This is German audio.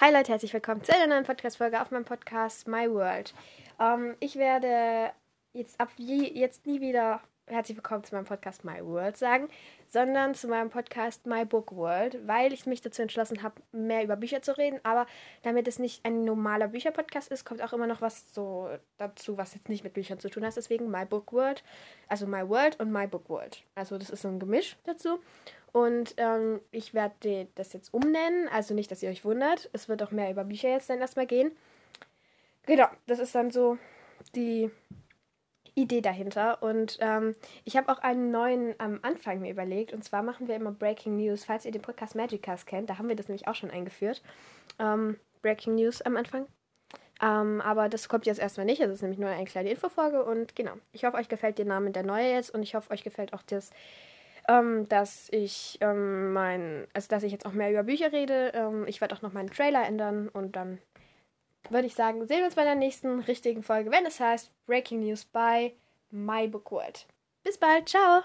Hi Leute, herzlich willkommen zu einer neuen Podcast-Folge auf meinem Podcast My World. Ähm, ich werde jetzt ab je, jetzt nie wieder herzlich willkommen zu meinem Podcast My World sagen, sondern zu meinem Podcast My Book World, weil ich mich dazu entschlossen habe, mehr über Bücher zu reden. Aber damit es nicht ein normaler Bücherpodcast ist, kommt auch immer noch was so dazu, was jetzt nicht mit Büchern zu tun hat. Deswegen My Book World, also My World und My Book World. Also das ist so ein Gemisch dazu. Und ähm, ich werde das jetzt umnennen. Also nicht, dass ihr euch wundert. Es wird auch mehr über Bücher jetzt dann erstmal gehen. Genau, das ist dann so die Idee dahinter. Und ähm, ich habe auch einen neuen am Anfang mir überlegt. Und zwar machen wir immer Breaking News. Falls ihr den Podcast Magicast kennt, da haben wir das nämlich auch schon eingeführt. Ähm, Breaking News am Anfang. Ähm, aber das kommt jetzt erstmal nicht. Es ist nämlich nur eine kleine Infofolge. Und genau, ich hoffe, euch gefällt der Name der neue jetzt. Und ich hoffe, euch gefällt auch das ähm, dass ich ähm, mein, also dass ich jetzt auch mehr über Bücher rede. Ähm, ich werde auch noch meinen Trailer ändern und dann würde ich sagen, sehen wir uns bei der nächsten richtigen Folge, wenn es heißt Breaking News by My Book World. Bis bald, ciao!